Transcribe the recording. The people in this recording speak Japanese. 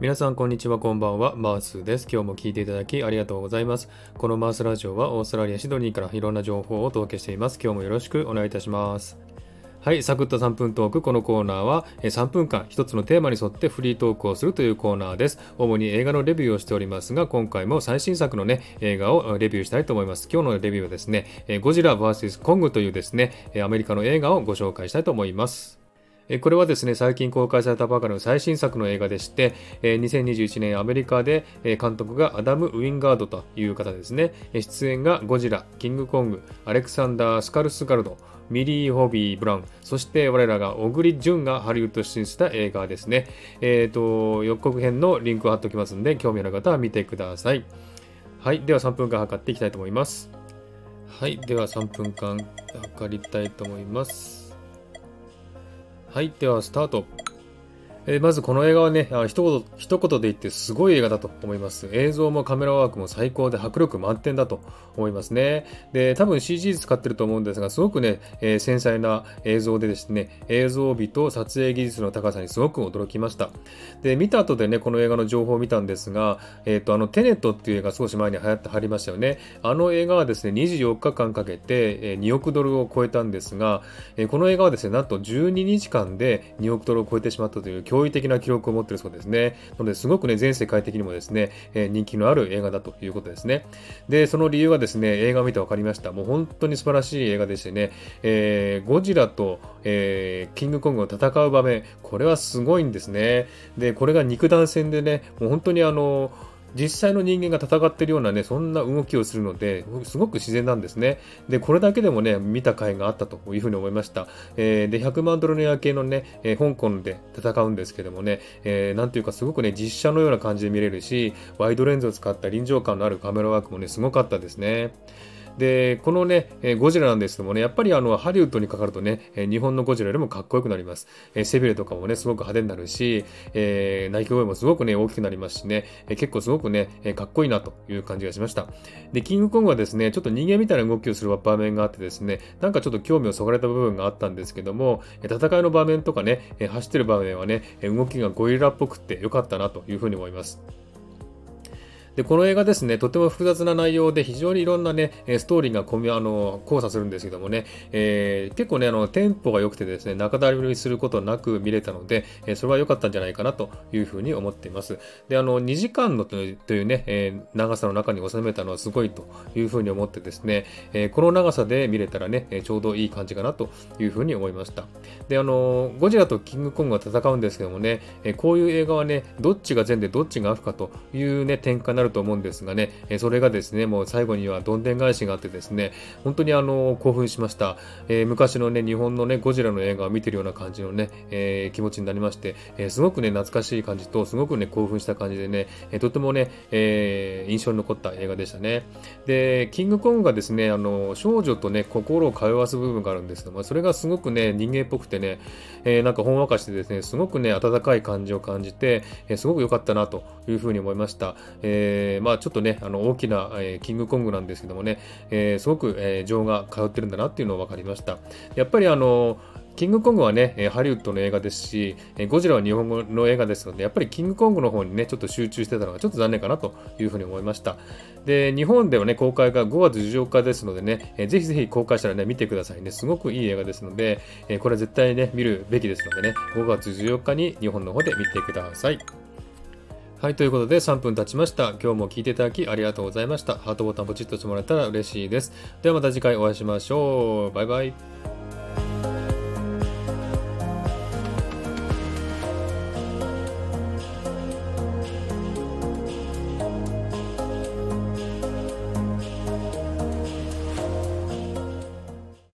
皆さんこんにちはこんばんはマースです今日も聞いていただきありがとうございますこのマースラジオはオーストラリアシドニーからいろんな情報をお届けしています今日もよろしくお願いいたしますはい、サクッと3分トーク。このコーナーは3分間1つのテーマに沿ってフリートークをするというコーナーです。主に映画のレビューをしておりますが、今回も最新作のね、映画をレビューしたいと思います。今日のレビューはですね、ゴジラ VS コングというですね、アメリカの映画をご紹介したいと思います。これはですね、最近公開されたばかりの最新作の映画でして、2021年アメリカで監督がアダム・ウィンガードという方ですね。出演がゴジラ、キングコング、アレクサンダー・スカルスガルド、ミリー・ホビー・ブラウン、そして我らが小栗旬がハリウッド出演した映画ですね。えっ、ー、と、予告編のリンクを貼っておきますので、興味ある方は見てください。はい、では3分間測っていきたいと思います。はい、では3分間測りたいと思います。はい、ではスタート。えまずこの映画はね、あ一言、一言で言ってすごい映画だと思います。映像もカメラワークも最高で迫力満点だと思いますね。で、多分 CG 使ってると思うんですが、すごくね、えー、繊細な映像でですね、映像美と撮影技術の高さにすごく驚きました。で、見た後でね、この映画の情報を見たんですが、えっ、ー、と、あの、テネットっていう映画少し前に流行ってはりましたよね。あの映画はですね、24日間かけて、え2億ドルを超えたんですが、えこの映画はですね、なんと12日間で2億ドルを超えてしまったという驚驚異的な記録を持っているそうですね。なので、すごくね、全世界的にもですね、えー、人気のある映画だということですね。で、その理由はですね、映画を見て分かりました。もう本当に素晴らしい映画でしてね、えー、ゴジラと、えー、キングコングを戦う場面、これはすごいんですね。で、これが肉弾戦でね、もう本当にあの、実際の人間が戦ってるようなね、そんな動きをするので、すごく自然なんですね。で、これだけでもね、見た回があったというふうに思いました。えー、で、100万ドルの夜景のね、えー、香港で戦うんですけどもね、えー、なんていうかすごくね、実写のような感じで見れるし、ワイドレンズを使った臨場感のあるカメラワークもね、すごかったですね。で、このね、ゴジラなんですけどもね、やっぱりあの、ハリウッドにかかるとね、日本のゴジラよりもかっこよくなります。え背びれとかもね、すごく派手になるし、えー、鳴き声もすごくね、大きくなりますしね、結構すごくね、かっこいいなという感じがしました。で、キングコングはですね、ちょっと人間みたいな動きをする場面があってですね、なんかちょっと興味をそがれた部分があったんですけども、戦いの場面とかね、走ってる場面はね、動きがゴリラっぽくって良かったなというふうに思います。で、この映画ですね、とても複雑な内容で非常にいろんなね、ストーリーが込み、あの、交差するんですけどもね、えー、結構ね、あの、テンポが良くてですね、中だるみすることなく見れたので、えそれは良かったんじゃないかなというふうに思っています。で、あの、2時間のというね、え、長さの中に収めたのはすごいというふうに思ってですね、え、この長さで見れたらね、ちょうどいい感じかなというふうに思いました。で、あの、ゴジラとキングコングが戦うんですけどもね、えこういう映画はね、どっちが善でどっちが悪かというね、展開になるると思うんですがね、えそれがですね、もう最後にはどんでん返しがあってですね、本当にあの、興奮しました。えー、昔のね、日本のね、ゴジラの映画を見てるような感じのね、えー、気持ちになりまして、え、すごくね、懐かしい感じと、すごくね、興奮した感じでね、えとてもね、え印象に残った映画でしたね。で、キングコングがですね、あの、少女とね、心を通わす部分があるんですけども、それがすごくね、人間っぽくてね、えなんかほんわかしてですね、すごくね、温かい感じを感じて、えすごく良かったなというふうに思いました。えまあちょっとね、あの大きな、えー、キングコングなんですけどもね、えー、すごく、えー、情が通ってるんだなっていうのが分かりました。やっぱりあのキングコングはね、ハリウッドの映画ですし、ゴジラは日本語の映画ですので、やっぱりキングコングの方にね、ちょっと集中してたのがちょっと残念かなというふうに思いました。で、日本ではね、公開が5月14日ですのでね、ぜひぜひ公開したらね、見てくださいね。すごくいい映画ですので、これは絶対ね、見るべきですのでね、5月14日に日本の方で見てください。はい、ということで3分経ちました。今日も聞いていただきありがとうございました。ハートボタンポチッとしてもらえたら嬉しいです。ではまた次回お会いしましょう。バイバイ。